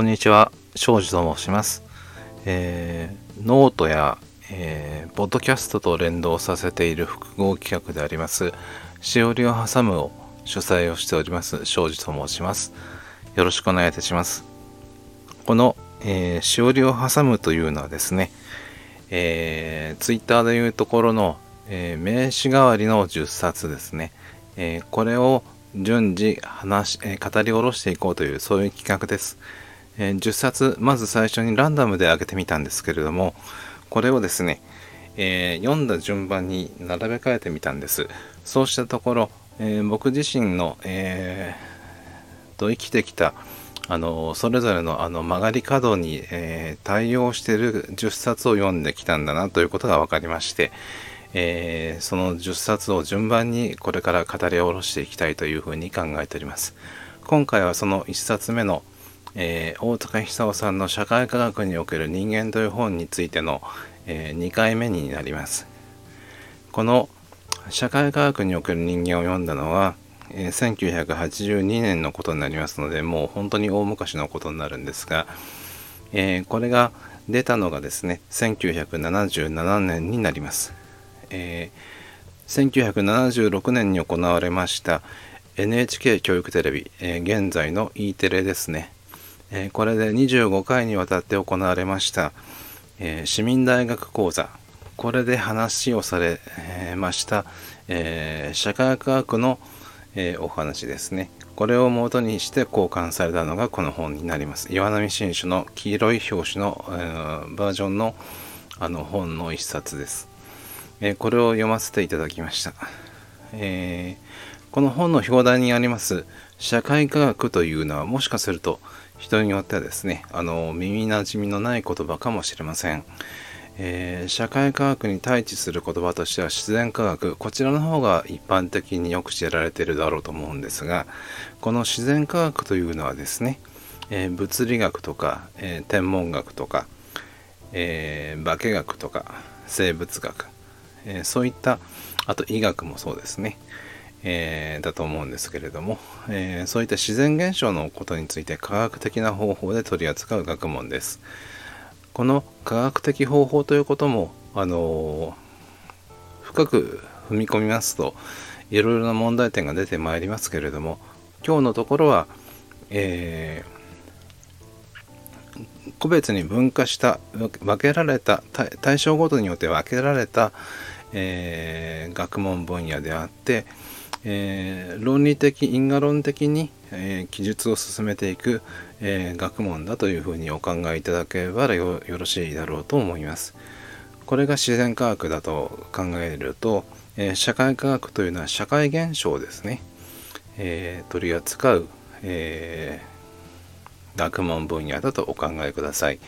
こんにちは、庄司と申します。えー、ノートや、えー、ポッドキャストと連動させている複合企画であります、しおりを挟むを主催をしております、庄司と申します。よろしくお願いいたします。この、えー、しおりを挟むというのはですね、えー、ツイッターでいうところの、えー、名詞代わりの10冊ですね、えー、これを順次話し、えー、語り下ろしていこうというそういう企画です。え、10冊まず最初にランダムで上げてみたんですけれどもこれをですね、えー、読んだ順番に並べ替えてみたんですそうしたところ、えー、僕自身の、えー、と生きてきたあのそれぞれのあの曲がり角に、えー、対応してる10冊を読んできたんだなということが分かりまして、えー、その10冊を順番にこれから語り下ろしていきたいというふうに考えております。今回はその1冊目のえー、大塚久夫さんの「社会科学における人間」という本についての、えー、2回目になります。この「社会科学における人間」を読んだのは、えー、1982年のことになりますのでもう本当に大昔のことになるんですが、えー、これが出たのがですね1977年になります。えー、1976年に行われました NHK 教育テレビ、えー、現在の E テレですねえこれで25回にわたって行われました、え市民大学講座。これで話をされました、え社会科学の、えお話ですね。これを元にして交換されたのがこの本になります。岩波新書の黄色い表紙の、えバージョンのあの本の一冊です、えこれを読ませていただきました、え、この本の表題にあります社会科学というのはもしかすると人によってはですねあの耳なじみのない言葉かもしれません、えー、社会科学に対峙する言葉としては自然科学こちらの方が一般的によく知られているだろうと思うんですがこの自然科学というのはですね、えー、物理学とか、えー、天文学とか、え化学とか生物学、えそういったあと医学もそうですね。えー、だと思うんですけれども、えー、そういった自然現象のことについて科学的な方法で取り扱う学問です。この科学的方法ということも、あのー、深く踏み込みますといろいろな問題点が出てまいりますけれども今日のところは、えー、個別に分化した分けられた対象ごとによって分けられた、え、学問分野であって、えー、論理的因果論的に、えー、記述を進めていく、えー、学問だというふうにお考えいただければよろしいだろうと思います。これが自然科学だと考えると、え社会科学というのは社会現象ですね、え取り扱う、え学問分野だとお考えください。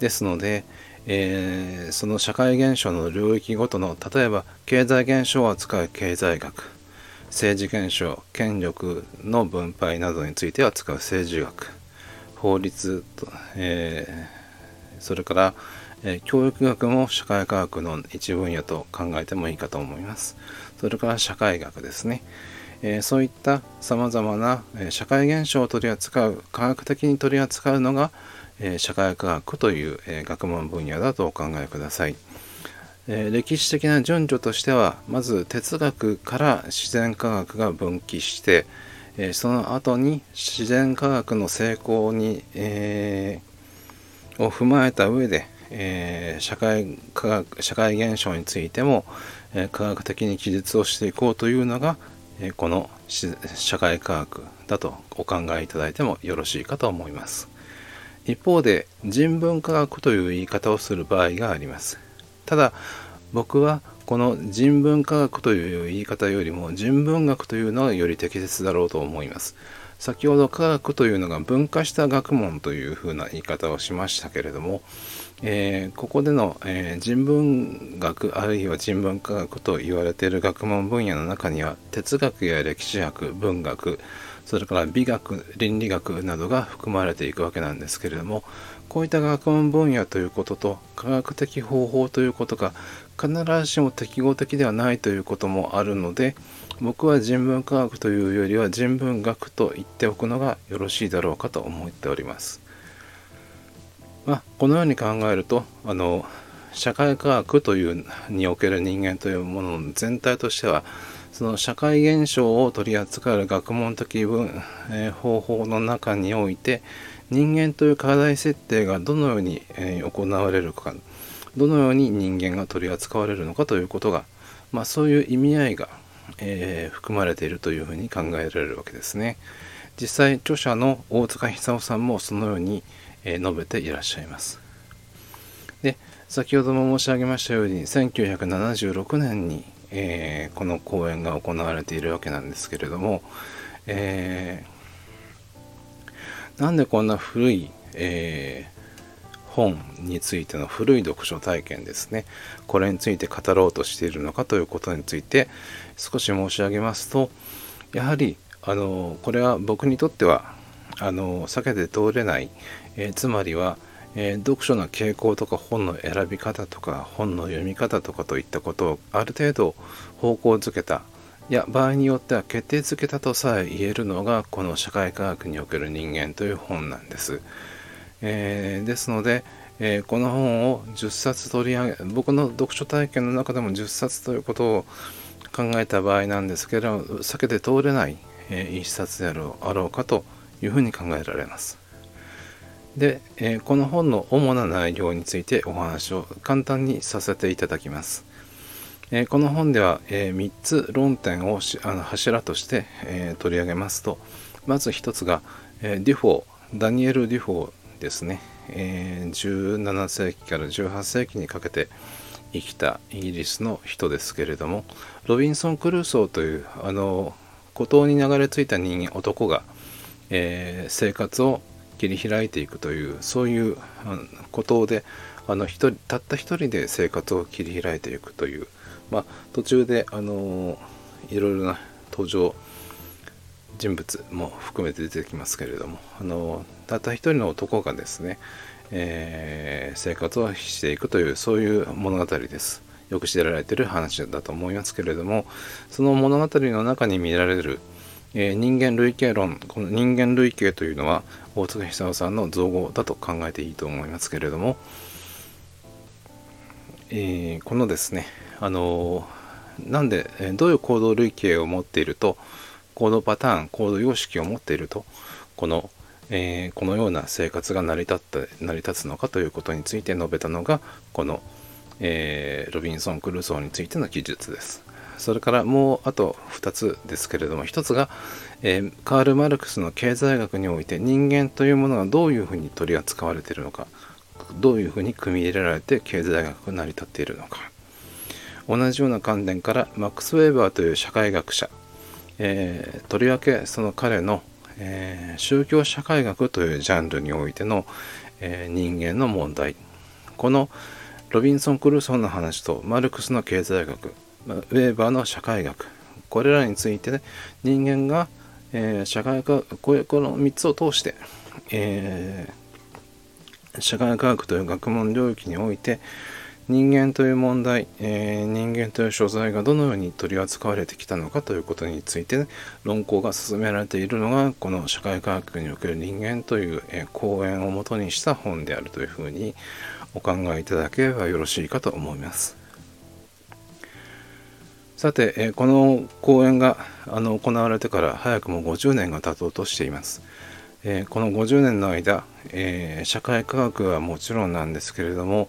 ですので、えその社会現象の領域ごとの例えば経済現象を扱う経済学政治現象権力の分配などについては使う政治学法律と、えー、それから、えー、教育学も社会科学の一分野と考えてもいいかと思いますそれから社会学ですね、えー、そういったさまざまな、え社会現象を取り扱う科学的に取り扱うのが、え社会科学という、え学問分野だとお考えください。えー、歴史的な順序としてはまず哲学から自然科学が分岐して、えー、その後に自然科学の成功に、えー、を踏まえた上で、え社会科学社会現象についても、え科学的に記述をしていこうというのが、えこの社会科学だとお考えいただいてもよろしいかと思います。一方で人文科学という言い方をする場合があります。ただ僕はこの人文科学という言い方よりも人文学というのがより適切だろうと思います。先ほど科学というのが分化した学問というふうな言い方をしましたけれども、えー、ここでの、えー、人文学あるいは人文科学と言われている学問分野の中には哲学や歴史学文学それから美学倫理学などが含まれていくわけなんですけれどもこういった学問分野ということと科学的方法ということが必ずしも適合的ではないということもあるので僕は人文科学というよりは人文学と言っておくのがよろしいだろうかと思っております。まあ、このように考えるとあの社会科学というにおける人間というものの全体としてはその社会現象を取り扱う学問的分、えー、方法の中において人間という課題設定がどのように、えー、行われるかどのように人間が取り扱われるのかということが、まあ、そういう意味合いが、えー、含まれているというふうに考えられるわけですね。実際著者の大塚久夫さんもそのように、え述べていらっしゃいます。で先ほども申し上げましたように1976年に、えー、この講演が行われているわけなんですけれども、えー、なんでこんな古い、えー、本についての古い読書体験ですねこれについて語ろうとしているのかということについて少し申し上げますとやはりあのこれは僕にとってはあの避けて通れない、え、つまりは、えー、読書の傾向とか本の選び方とか本の読み方とかといったことをある程度方向づけたいや場合によっては決定づけたとさえ言えるのがこの「社会科学における人間」という本なんです。えー、ですので、えー、この本を10冊取り上げ僕の読書体験の中でも10冊ということを考えた場合なんですけど避けて通れないえー、一冊であろうかというふうに考えられます。で、えー、この本の主な内容についてお話を簡単にさせていただきます。えー、この本では、えー、3つ論点をあの柱として、え取り上げますとまず1つが、えデュフォーダニエル・デュフォーですね、え17世紀から18世紀にかけて生きたイギリスの人ですけれどもロビンソン・クルーソーというあの孤島に流れ着いた人間男が、えー、生活を切り開いていくというそういう孤島であの一人たった一人で生活を切り開いていくという、まあ、途中で、あのいろいろな登場人物も含めて出てきますけれども、あのたった一人の男がですね、えー、生活をしていくというそういう物語です。よく知られてる話だと思いますけれどもその物語の中に見られる、えー、人間類型論この人間類型というのは大塚久夫さんの造語だと考えていいと思いますけれども、えー、このですねあのなんでえどういう行動類型を持っていると行動パターン行動様式を持っているとこのえ、このような生活が成り立って成り立つのかということについて述べたのがこのえ、ロビンソン・クルーソーについての記述です。それからもうあと2つですけれども1つが、えー、カール・マルクスの経済学において人間というものがどういうふうに取り扱われているのかどういうふうに組み入れられて経済学が成り立っているのか。同じような観点からマックス・ウェーバーという社会学者、えー、とりわけその彼の、えー、宗教社会学というジャンルにおいての、え人間の問題。このロビンソン・クルーソンの話とマルクスの経済学ウェーバーの社会学これらについて、ね、人間が、えー、社会科ここの3つを通して、えー、社会科学という学問領域において人間という問題、えー、人間という所在がどのように取り扱われてきたのかということについて、ね、論考が進められているのがこの社会科学における人間という、えー、講演をもとにした本であるというふうにお考えいただければよろしいかと思います。さて、えこの講演があの行われてから早くも50年が経とうとしています。えこの50年の間、え社会科学はもちろんなんですけれども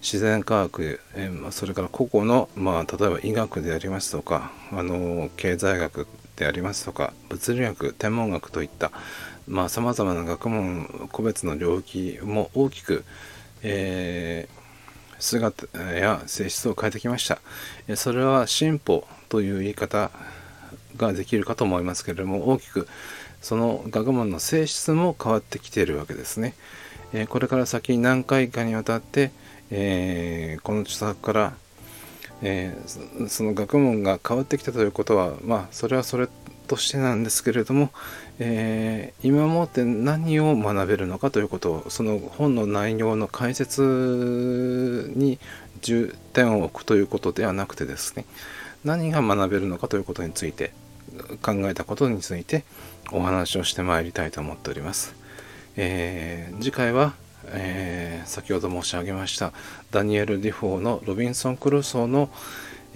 自然科学、えそれから個々の、まあ、例えば医学でありますとかあの経済学でありますとか物理学天文学といったさまざ、まな学問個別の領域も大きくえー、姿や性質を変えてきました。それは進歩という言い方ができるかと思いますけれども大きくその学問の性質も変わってきているわけですね。これから先何回かにわたって、えー、この著作から、えー、その学問が変わってきたということはまあそれはそれとしてなんですけれども、えー、今もって何を学べるのかということをその本の内容の解説に重点を置くということではなくてですね何が学べるのかということについて考えたことについてお話をしてまいりたいと思っております。えー、次回はえー、先ほど申し上げましたダニエル・ディフォーのロビンソン・クルーソーの、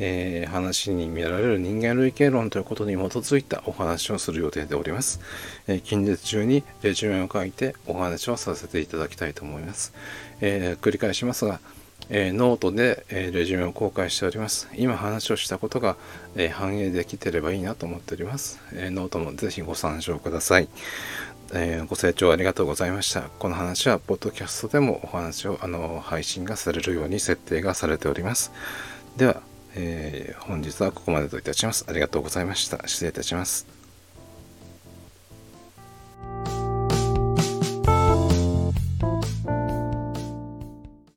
えー、話に見られる人間類型論ということに基づいたお話をする予定でおります。えー、近日中にレジュメを書いてお話をさせていただきたいと思います。え繰り返しますが、えノートで、えレジュメを公開しております。今話をしたことが、え反映できてればいいなと思っております。えノートもぜひご参照ください。えー、ご清聴ありがとうございました。この話は、ポッドキャストでもお話を、あの、配信がされるように設定がされております。では、えー、本日はここまでといたします。ありがとうございました。失礼いたします。